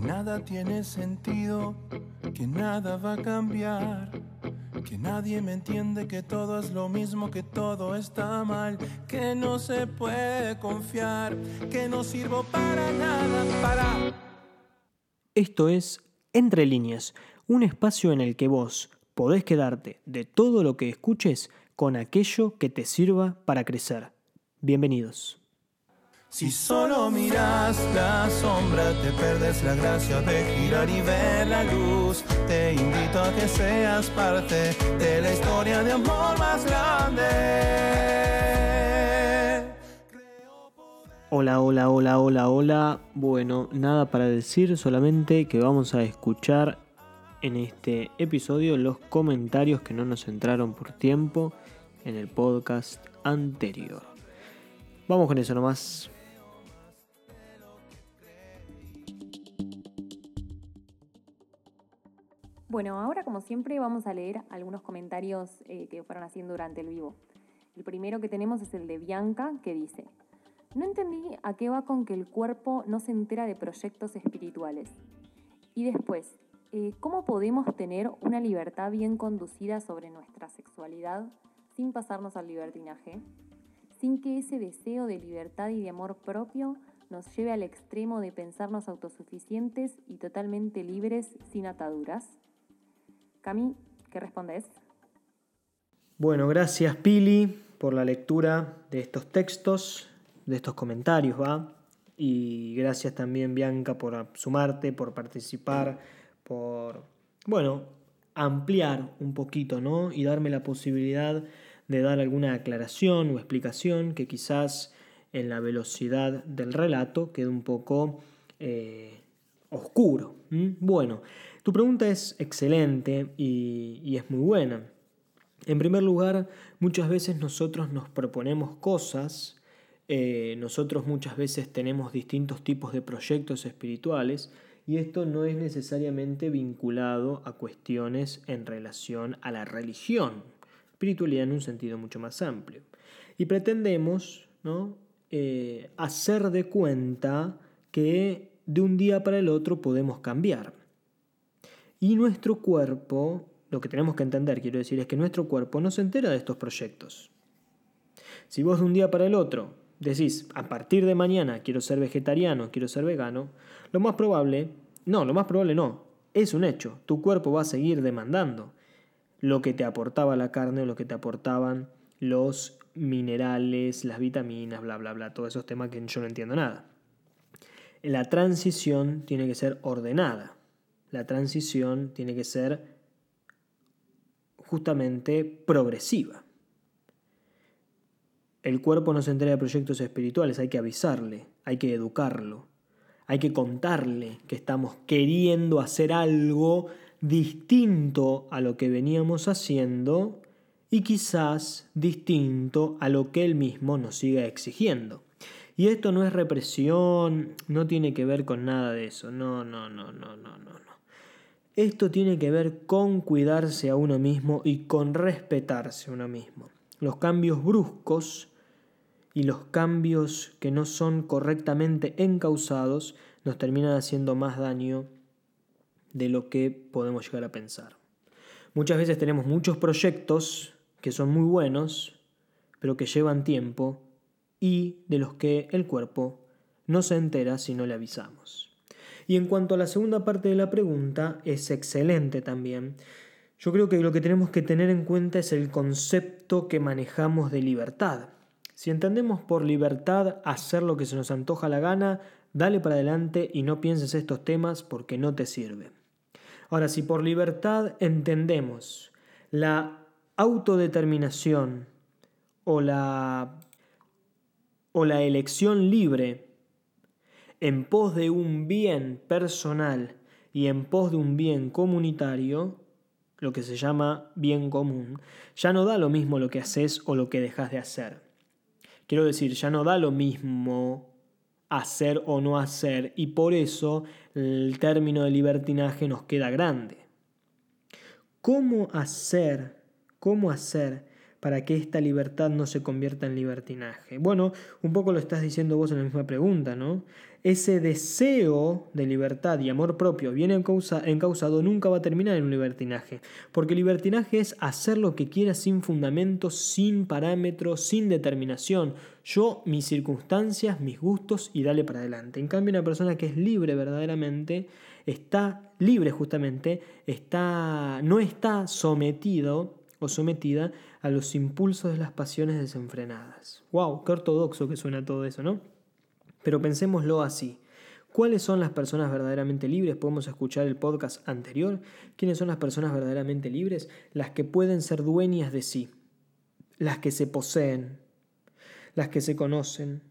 nada tiene sentido, que nada va a cambiar, que nadie me entiende, que todo es lo mismo, que todo está mal, que no se puede confiar, que no sirvo para nada, para... Esto es Entre líneas, un espacio en el que vos podés quedarte de todo lo que escuches con aquello que te sirva para crecer. Bienvenidos. Si solo miras la sombra, te perdes la gracia de girar y ver la luz. Te invito a que seas parte de la historia de amor más grande. Hola, hola, hola, hola, hola. Bueno, nada para decir, solamente que vamos a escuchar en este episodio los comentarios que no nos entraron por tiempo en el podcast anterior. Vamos con eso nomás. Bueno, ahora como siempre vamos a leer algunos comentarios eh, que fueron haciendo durante el vivo. El primero que tenemos es el de Bianca, que dice, no entendí a qué va con que el cuerpo no se entera de proyectos espirituales. Y después, eh, ¿cómo podemos tener una libertad bien conducida sobre nuestra sexualidad sin pasarnos al libertinaje? Sin que ese deseo de libertad y de amor propio nos lleve al extremo de pensarnos autosuficientes y totalmente libres sin ataduras. Cami, ¿qué respondes? Bueno, gracias Pili por la lectura de estos textos, de estos comentarios, ¿va? Y gracias también Bianca por sumarte, por participar, por, bueno, ampliar un poquito, ¿no? Y darme la posibilidad de dar alguna aclaración o explicación que quizás en la velocidad del relato quede un poco eh, oscuro. Bueno, tu pregunta es excelente y, es muy buena. En primer lugar, muchas veces nosotros nos proponemos cosas, eh, nosotros muchas veces tenemos distintos tipos de proyectos espirituales y esto no es necesariamente vinculado a cuestiones en relación a la religión, espiritualidad en un sentido mucho más amplio. Y pretendemos ¿no? Eh, hacer de cuenta que de un día para el otro podemos cambiar. Y nuestro cuerpo, lo que tenemos que entender, quiero decir, es que nuestro cuerpo no se entera de estos proyectos. Si vos de un día para el otro decís, a partir de mañana quiero ser vegetariano, quiero ser vegano, lo más probable, no, lo más probable no, es un hecho, tu cuerpo va a seguir demandando lo que te aportaba la carne o lo que te aportaban los minerales, las vitaminas, bla, bla, bla, todos esos temas que yo no entiendo nada. La transición tiene que ser ordenada. La transición tiene que ser justamente progresiva. El cuerpo no se entera de proyectos espirituales, hay que avisarle, hay que educarlo, hay que contarle que estamos queriendo hacer algo distinto a lo que veníamos haciendo y quizás distinto a lo que él mismo nos siga exigiendo. Y esto no es represión, no tiene que ver con nada de eso. No, no, no, no, no, no. Esto tiene que ver con cuidarse a uno mismo y con respetarse a uno mismo. Los cambios bruscos y los cambios que no son correctamente encausados nos terminan haciendo más daño de lo que podemos llegar a pensar. Muchas veces tenemos muchos proyectos que son muy buenos, pero que llevan tiempo y de los que el cuerpo no se entera si no le avisamos. Y en cuanto a la segunda parte de la pregunta, es excelente también. Yo creo que lo que tenemos que tener en cuenta es el concepto que manejamos de libertad. Si entendemos por libertad hacer lo que se nos antoja la gana, dale para adelante y no pienses estos temas porque no te sirve. Ahora, si por libertad entendemos la autodeterminación o la o la elección libre en pos de un bien personal y en pos de un bien comunitario, lo que se llama bien común, ya no da lo mismo lo que haces o lo que dejas de hacer. Quiero decir, ya no da lo mismo hacer o no hacer y por eso el término de libertinaje nos queda grande. ¿Cómo hacer, cómo hacer para que esta libertad no se convierta en libertinaje? Bueno, un poco lo estás diciendo vos en la misma pregunta, ¿no? Ese deseo de libertad y amor propio bien encausado nunca va a terminar en un libertinaje, porque libertinaje es hacer lo que quieras sin fundamentos, sin parámetros, sin determinación. Yo, mis circunstancias, mis gustos y dale para adelante. En cambio, una persona que es libre verdaderamente está libre justamente, está, no está sometido o sometida a los impulsos de las pasiones desenfrenadas. ¡Wow! ¡Qué ortodoxo que suena todo eso, ¿no? Pero pensémoslo así. ¿Cuáles son las personas verdaderamente libres? Podemos escuchar el podcast anterior. ¿Quiénes son las personas verdaderamente libres? Las que pueden ser dueñas de sí, las que se poseen, las que se conocen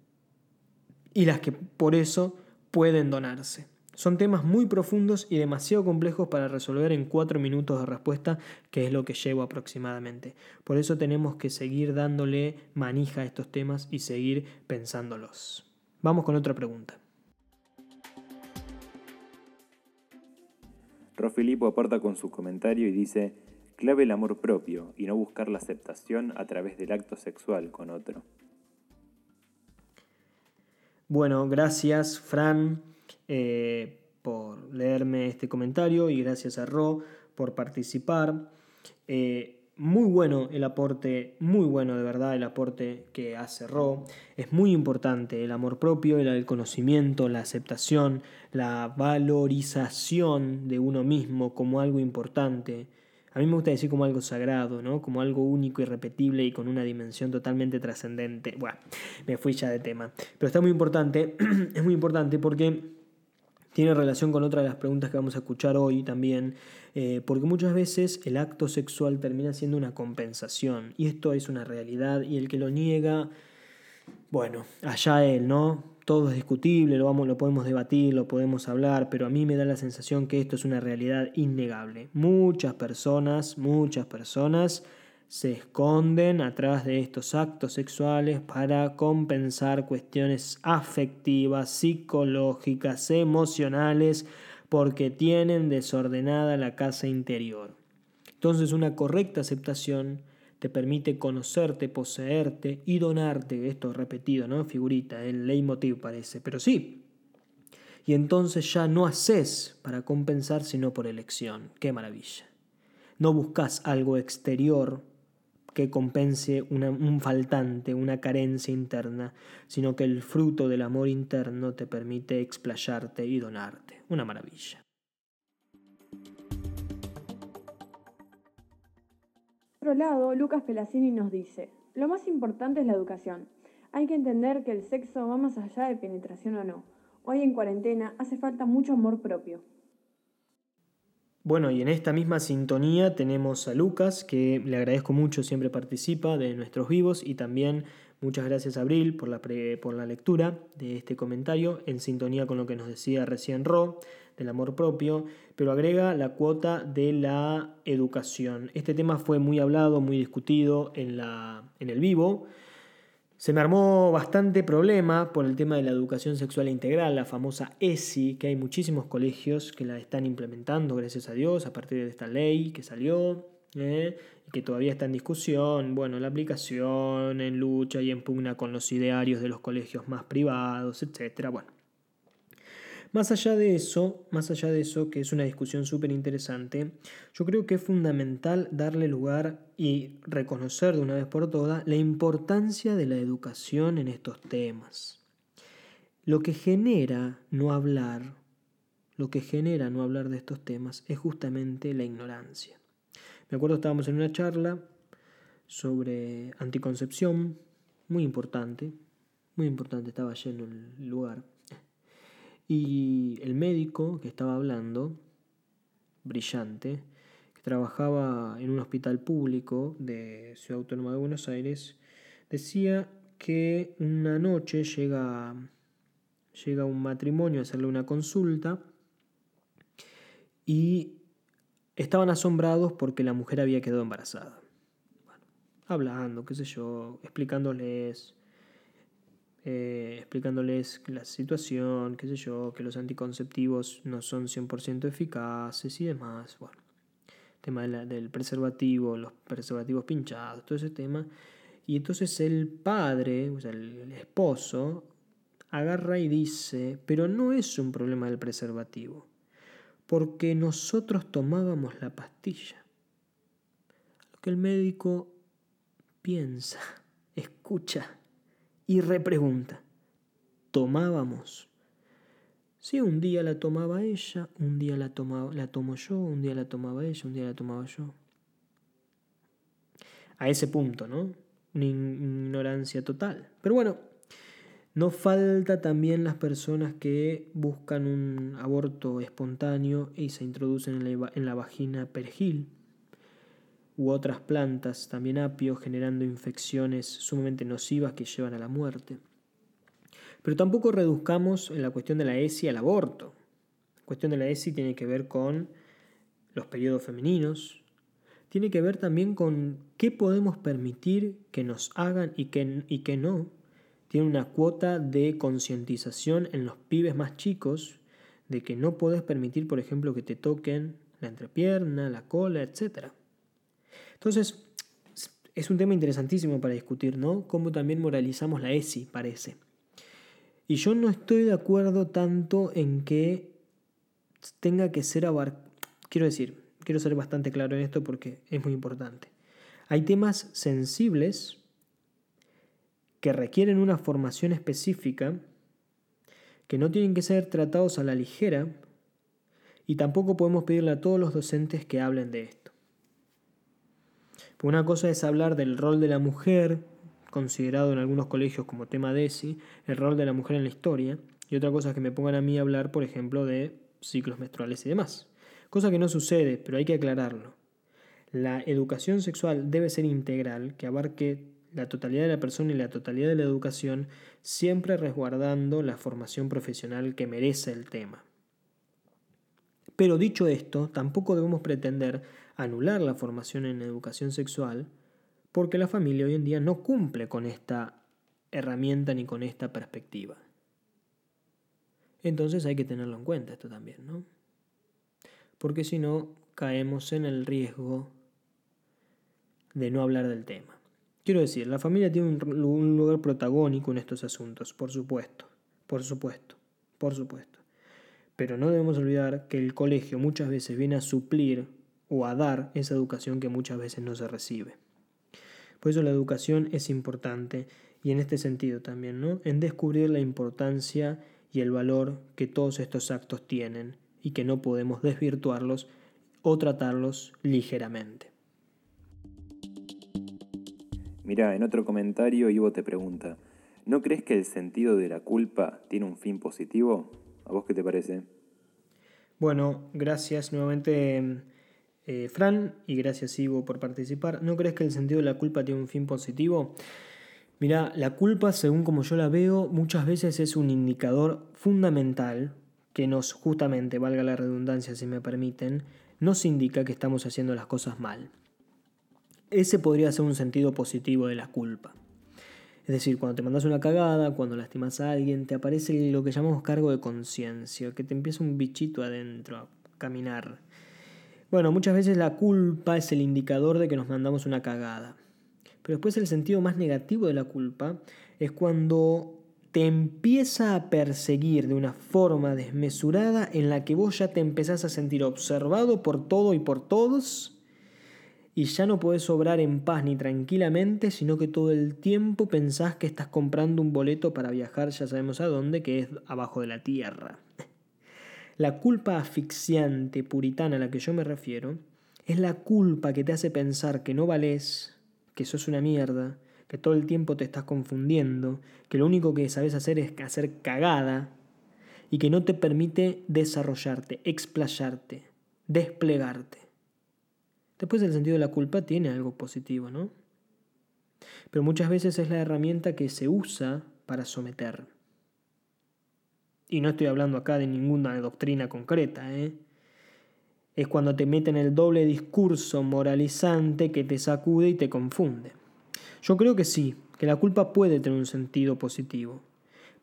y las que por eso pueden donarse. Son temas muy profundos y demasiado complejos para resolver en cuatro minutos de respuesta, que es lo que llevo aproximadamente. Por eso tenemos que seguir dándole manija a estos temas y seguir pensándolos. Vamos con otra pregunta. Rofilipo aporta con su comentario y dice, clave el amor propio y no buscar la aceptación a través del acto sexual con otro. Bueno, gracias Fran. Eh, por leerme este comentario y gracias a Ro por participar. Eh, muy bueno el aporte, muy bueno de verdad el aporte que hace Ro. Es muy importante el amor propio, el conocimiento, la aceptación, la valorización de uno mismo como algo importante. A mí me gusta decir como algo sagrado, ¿no? Como algo único, irrepetible y con una dimensión totalmente trascendente. Bueno, me fui ya de tema. Pero está muy importante, es muy importante porque tiene relación con otra de las preguntas que vamos a escuchar hoy también, eh, porque muchas veces el acto sexual termina siendo una compensación y esto es una realidad y el que lo niega, bueno, allá él, ¿no? Todo es discutible, lo, vamos, lo podemos debatir, lo podemos hablar, pero a mí me da la sensación que esto es una realidad innegable. Muchas personas, muchas personas se esconden atrás de estos actos sexuales para compensar cuestiones afectivas, psicológicas, emocionales, porque tienen desordenada la casa interior. Entonces una correcta aceptación te permite conocerte, poseerte y donarte. Esto repetido, ¿no? Figurita, el leitmotiv parece, pero sí. Y entonces ya no haces para compensar, sino por elección. Qué maravilla. No buscas algo exterior que compense un faltante, una carencia interna, sino que el fruto del amor interno te permite explayarte y donarte. Una maravilla. Por otro lado, Lucas Pelacini nos dice, lo más importante es la educación. Hay que entender que el sexo va más allá de penetración o no. Hoy en cuarentena hace falta mucho amor propio. Bueno, y en esta misma sintonía tenemos a Lucas, que le agradezco mucho, siempre participa de nuestros vivos, y también muchas gracias a Abril por la, por la lectura de este comentario, en sintonía con lo que nos decía recién Ro, del amor propio, pero agrega la cuota de la educación. Este tema fue muy hablado, muy discutido en, la, en el vivo. Se me armó bastante problema por el tema de la educación sexual integral, la famosa ESI, que hay muchísimos colegios que la están implementando, gracias a Dios, a partir de esta ley que salió ¿eh? y que todavía está en discusión. Bueno, la aplicación en lucha y en pugna con los idearios de los colegios más privados, etc. Bueno, más allá de eso, más allá de eso, que es una discusión súper interesante, yo creo que es fundamental darle lugar y reconocer de una vez por todas la importancia de la educación en estos temas. Lo que genera no hablar, lo que genera no hablar de estos temas es justamente la ignorancia. Me acuerdo estábamos en una charla sobre anticoncepción, muy importante, muy importante, estaba lleno el lugar. Y el médico que estaba hablando, brillante, que trabajaba en un hospital público de Ciudad Autónoma de Buenos Aires, decía que una noche llega, llega un matrimonio a hacerle una consulta y estaban asombrados porque la mujer había quedado embarazada. hablando, qué sé yo, explicándoles eh, explicándoles la situación, qué sé yo, que los anticonceptivos no son 100% eficaces y demás. Bueno, tema del preservativo, los preservativos pinchados, todo ese tema. Y entonces el padre, o sea, el esposo, agarra y dice, pero no es un problema del preservativo, porque nosotros tomábamos la pastilla. Lo que el médico piensa, escucha y repregunta. Tomábamos. Sí, un día la tomaba ella, un día la, tomaba, la tomo yo, un día la tomaba ella, un día la tomaba yo. A ese punto, ¿no? Una ignorancia total. Pero bueno, no falta también las personas que buscan un aborto espontáneo y se introducen en la, en la vagina perejil u otras plantas, también apio, generando infecciones sumamente nocivas que llevan a la muerte. Pero tampoco reduzcamos en la cuestión de la ESI al aborto. La cuestión de la ESI tiene que ver con los periodos femeninos, tiene que ver también con qué podemos permitir que nos hagan y qué, y qué no. Tiene una cuota de concientización en los pibes más chicos de que no puedes permitir, por ejemplo, que te toquen la entrepierna, la cola, etc. Entonces, es un tema interesantísimo para discutir, ¿no? Cómo también moralizamos la ESI, parece. Y yo no estoy de acuerdo tanto en que tenga que ser abarcado. Quiero decir, quiero ser bastante claro en esto porque es muy importante. Hay temas sensibles que requieren una formación específica, que no tienen que ser tratados a la ligera, y tampoco podemos pedirle a todos los docentes que hablen de esto. Una cosa es hablar del rol de la mujer considerado en algunos colegios como tema DESI, el rol de la mujer en la historia, y otra cosa es que me pongan a mí a hablar, por ejemplo, de ciclos menstruales y demás. Cosa que no sucede, pero hay que aclararlo. La educación sexual debe ser integral, que abarque la totalidad de la persona y la totalidad de la educación, siempre resguardando la formación profesional que merece el tema. Pero dicho esto, tampoco debemos pretender anular la formación en educación sexual porque la familia hoy en día no cumple con esta herramienta ni con esta perspectiva. Entonces hay que tenerlo en cuenta esto también, ¿no? Porque si no, caemos en el riesgo de no hablar del tema. Quiero decir, la familia tiene un lugar protagónico en estos asuntos, por supuesto, por supuesto, por supuesto. Pero no debemos olvidar que el colegio muchas veces viene a suplir o a dar esa educación que muchas veces no se recibe. Por eso la educación es importante y en este sentido también, ¿no? En descubrir la importancia y el valor que todos estos actos tienen y que no podemos desvirtuarlos o tratarlos ligeramente. Mira, en otro comentario Ivo te pregunta, ¿no crees que el sentido de la culpa tiene un fin positivo? ¿A vos qué te parece? Bueno, gracias nuevamente eh, Fran, y gracias Ivo por participar. ¿No crees que el sentido de la culpa tiene un fin positivo? Mira, la culpa, según como yo la veo, muchas veces es un indicador fundamental que nos, justamente, valga la redundancia si me permiten, nos indica que estamos haciendo las cosas mal. Ese podría ser un sentido positivo de la culpa. Es decir, cuando te mandas una cagada, cuando lastimas a alguien, te aparece lo que llamamos cargo de conciencia, que te empieza un bichito adentro a caminar bueno, muchas veces la culpa es el indicador de que nos mandamos una cagada. Pero después el sentido más negativo de la culpa es cuando te empieza a perseguir de una forma desmesurada en la que vos ya te empezás a sentir observado por todo y por todos y ya no podés obrar en paz ni tranquilamente, sino que todo el tiempo pensás que estás comprando un boleto para viajar ya sabemos a dónde, que es abajo de la tierra. La culpa asfixiante puritana a la que yo me refiero es la culpa que te hace pensar que no vales, que sos una mierda, que todo el tiempo te estás confundiendo, que lo único que sabes hacer es hacer cagada y que no te permite desarrollarte, explayarte, desplegarte. Después el sentido de la culpa tiene algo positivo, ¿no? Pero muchas veces es la herramienta que se usa para someter. Y no estoy hablando acá de ninguna doctrina concreta, ¿eh? Es cuando te meten el doble discurso moralizante que te sacude y te confunde. Yo creo que sí, que la culpa puede tener un sentido positivo,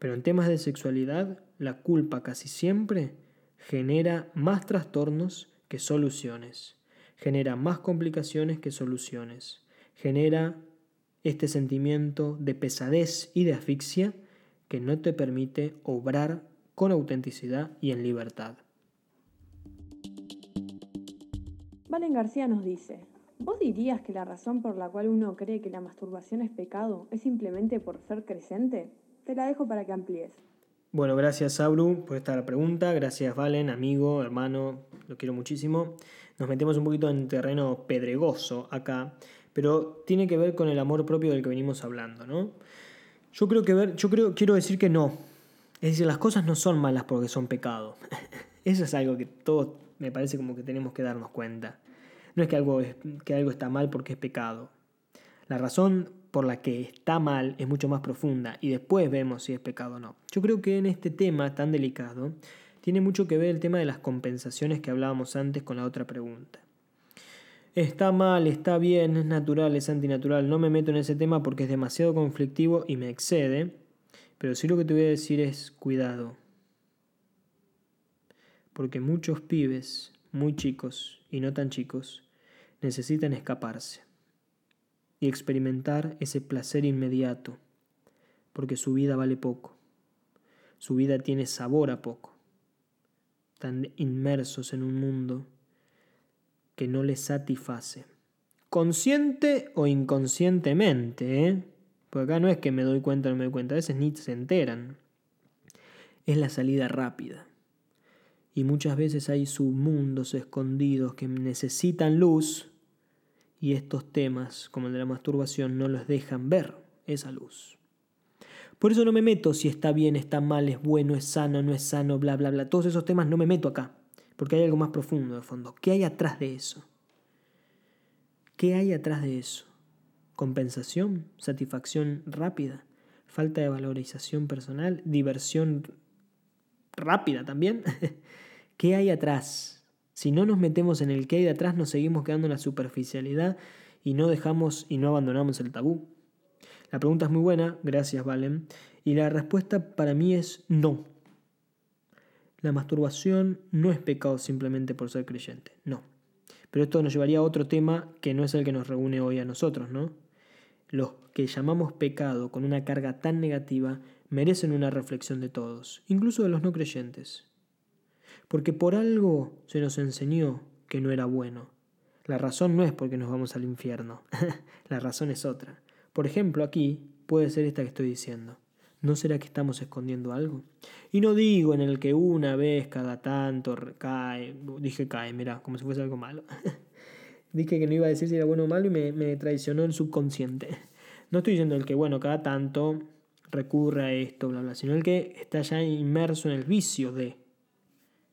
pero en temas de sexualidad, la culpa casi siempre genera más trastornos que soluciones. genera más complicaciones que soluciones, genera este sentimiento de pesadez y de asfixia que no te permite obrar con autenticidad y en libertad. Valen García nos dice, ¿vos dirías que la razón por la cual uno cree que la masturbación es pecado es simplemente por ser creyente? Te la dejo para que amplíes. Bueno, gracias Sabru por esta pregunta, gracias Valen, amigo, hermano, lo quiero muchísimo. Nos metemos un poquito en terreno pedregoso acá, pero tiene que ver con el amor propio del que venimos hablando, ¿no? Yo creo que ver, yo creo, quiero decir que no. Es decir, las cosas no son malas porque son pecado. Eso es algo que todos me parece como que tenemos que darnos cuenta. No es que algo, que algo está mal porque es pecado. La razón por la que está mal es mucho más profunda y después vemos si es pecado o no. Yo creo que en este tema tan delicado tiene mucho que ver el tema de las compensaciones que hablábamos antes con la otra pregunta. Está mal, está bien, es natural, es antinatural. No me meto en ese tema porque es demasiado conflictivo y me excede. Pero sí lo que te voy a decir es cuidado. Porque muchos pibes, muy chicos y no tan chicos, necesitan escaparse y experimentar ese placer inmediato, porque su vida vale poco, su vida tiene sabor a poco, tan inmersos en un mundo que no les satisface, consciente o inconscientemente, ¿eh? Porque acá no es que me doy cuenta o no me doy cuenta, a veces ni se enteran, es la salida rápida. Y muchas veces hay submundos escondidos que necesitan luz y estos temas, como el de la masturbación, no los dejan ver esa luz. Por eso no me meto si está bien, está mal, es bueno, es sano, no es sano, bla, bla, bla. Todos esos temas no me meto acá, porque hay algo más profundo de fondo. ¿Qué hay atrás de eso? ¿Qué hay atrás de eso? ¿Compensación? ¿Satisfacción rápida? ¿Falta de valorización personal? ¿Diversión rápida también? ¿Qué hay atrás? Si no nos metemos en el que hay de atrás, nos seguimos quedando en la superficialidad y no dejamos y no abandonamos el tabú. La pregunta es muy buena, gracias Valen, y la respuesta para mí es no. La masturbación no es pecado simplemente por ser creyente, no. Pero esto nos llevaría a otro tema que no es el que nos reúne hoy a nosotros, ¿no? Los que llamamos pecado con una carga tan negativa merecen una reflexión de todos, incluso de los no creyentes porque por algo se nos enseñó que no era bueno. La razón no es porque nos vamos al infierno, la razón es otra. Por ejemplo, aquí puede ser esta que estoy diciendo. ¿No será que estamos escondiendo algo? Y no digo en el que una vez cada tanto cae, dije cae, mira, como si fuese algo malo. dije que no iba a decir si era bueno o malo y me, me traicionó el subconsciente. No estoy diciendo el que, bueno, cada tanto recurre a esto, bla, bla, sino el que está ya inmerso en el vicio de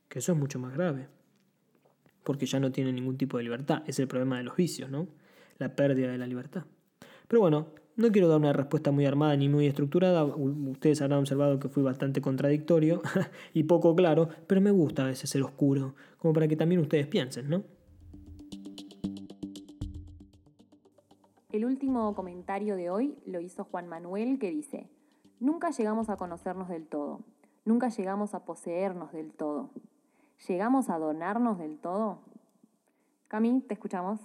que eso es mucho más grave, porque ya no tiene ningún tipo de libertad. Es el problema de los vicios, ¿no? La pérdida de la libertad. Pero bueno, no quiero dar una respuesta muy armada ni muy estructurada. Ustedes habrán observado que fui bastante contradictorio y poco claro, pero me gusta a veces ser oscuro, como para que también ustedes piensen, ¿no? El último comentario de hoy lo hizo Juan Manuel que dice, nunca llegamos a conocernos del todo, nunca llegamos a poseernos del todo. ¿Llegamos a donarnos del todo? Cami, te escuchamos.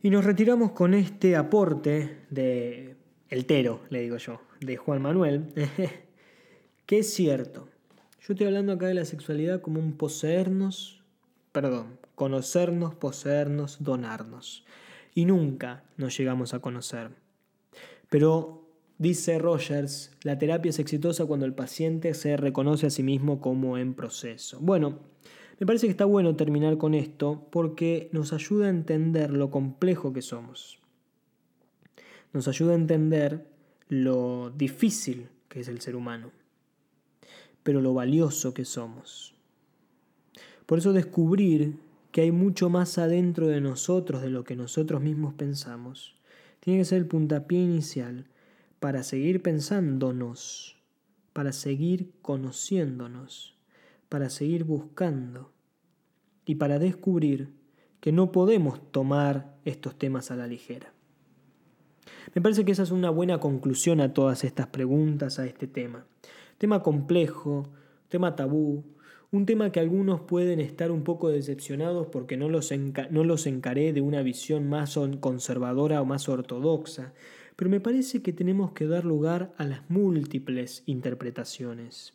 Y nos retiramos con este aporte de el tero, le digo yo, de Juan Manuel, que es cierto. Yo estoy hablando acá de la sexualidad como un poseernos, perdón, conocernos, poseernos, donarnos. Y nunca nos llegamos a conocer. Pero Dice Rogers, la terapia es exitosa cuando el paciente se reconoce a sí mismo como en proceso. Bueno, me parece que está bueno terminar con esto porque nos ayuda a entender lo complejo que somos. Nos ayuda a entender lo difícil que es el ser humano, pero lo valioso que somos. Por eso descubrir que hay mucho más adentro de nosotros de lo que nosotros mismos pensamos, tiene que ser el puntapié inicial para seguir pensándonos, para seguir conociéndonos, para seguir buscando y para descubrir que no podemos tomar estos temas a la ligera. Me parece que esa es una buena conclusión a todas estas preguntas, a este tema. Tema complejo, tema tabú, Un tema que algunos pueden estar un poco decepcionados porque no los, no los encaré de una visión más conservadora o más ortodoxa, pero me parece que tenemos que dar lugar a las múltiples interpretaciones.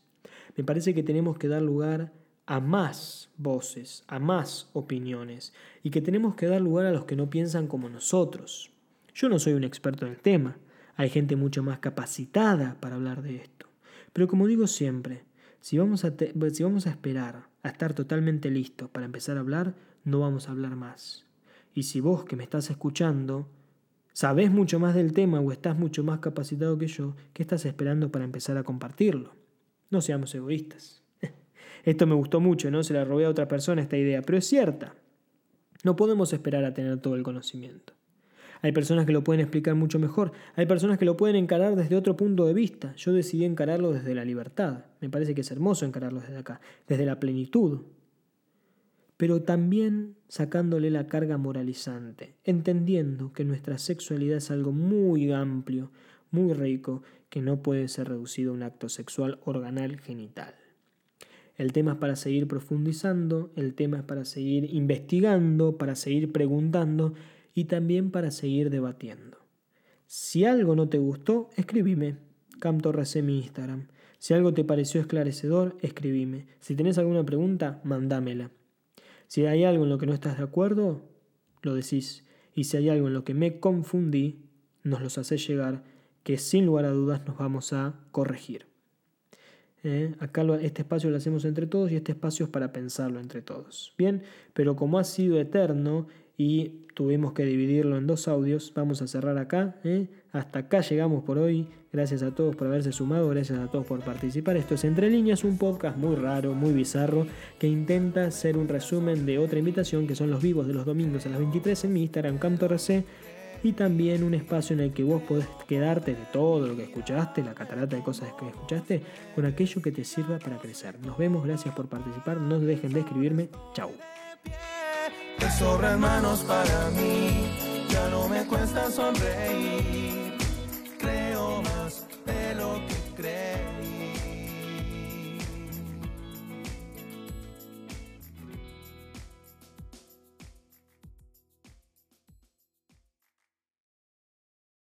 Me parece que tenemos que dar lugar a más voces, a más opiniones, y que tenemos que dar lugar a los que no piensan como nosotros. Yo no soy un experto en el tema, hay gente mucho más capacitada para hablar de esto. Pero como digo siempre, si vamos, a si vamos a esperar a estar totalmente listos para empezar a hablar, no vamos a hablar más. Y si vos que me estás escuchando sabés mucho más del tema o estás mucho más capacitado que yo, ¿qué estás esperando para empezar a compartirlo? No seamos egoístas. Esto me gustó mucho, ¿no? Se la robé a otra persona esta idea, pero es cierta. No podemos esperar a tener todo el conocimiento. Hay personas que lo pueden explicar mucho mejor, hay personas que lo pueden encarar desde otro punto de vista. Yo decidí encararlo desde la libertad. Me parece que es hermoso encararlo desde acá, desde la plenitud. Pero también sacándole la carga moralizante, entendiendo que nuestra sexualidad es algo muy amplio, muy rico, que no puede ser reducido a un acto sexual organal genital. El tema es para seguir profundizando, el tema es para seguir investigando, para seguir preguntando y también para seguir debatiendo. Si algo no te gustó, escribime. Cam Torres en mi Instagram. Si algo te pareció esclarecedor, escribime. Si tenés alguna pregunta, mandámela. Si hay algo en lo que no estás de acuerdo, lo decís. Y si hay algo en lo que me confundí, nos los haces llegar, que sin lugar a dudas nos vamos a corregir. ¿eh? Acá este espacio lo hacemos entre todos y este espacio es para pensarlo entre todos. Bien, pero como ha sido eterno y tuvimos que dividirlo en dos audios, vamos a cerrar acá. ¿eh? Hasta acá llegamos por hoy. Gracias a todos por haberse sumado, gracias a todos por participar. Esto es Entre Líneas, un podcast muy raro, muy bizarro, que intenta ser un resumen de otra invitación que son los vivos de los domingos a las 23 en mi Instagram, CamtoRC y también un espacio en el que vos podés quedarte de todo lo que escuchaste, la catarata de cosas que escuchaste, con aquello que te sirva para crecer. Nos vemos, gracias por participar, no dejen de escribirme, chau. sobran manos para mí, ya no me cuesta sonreír.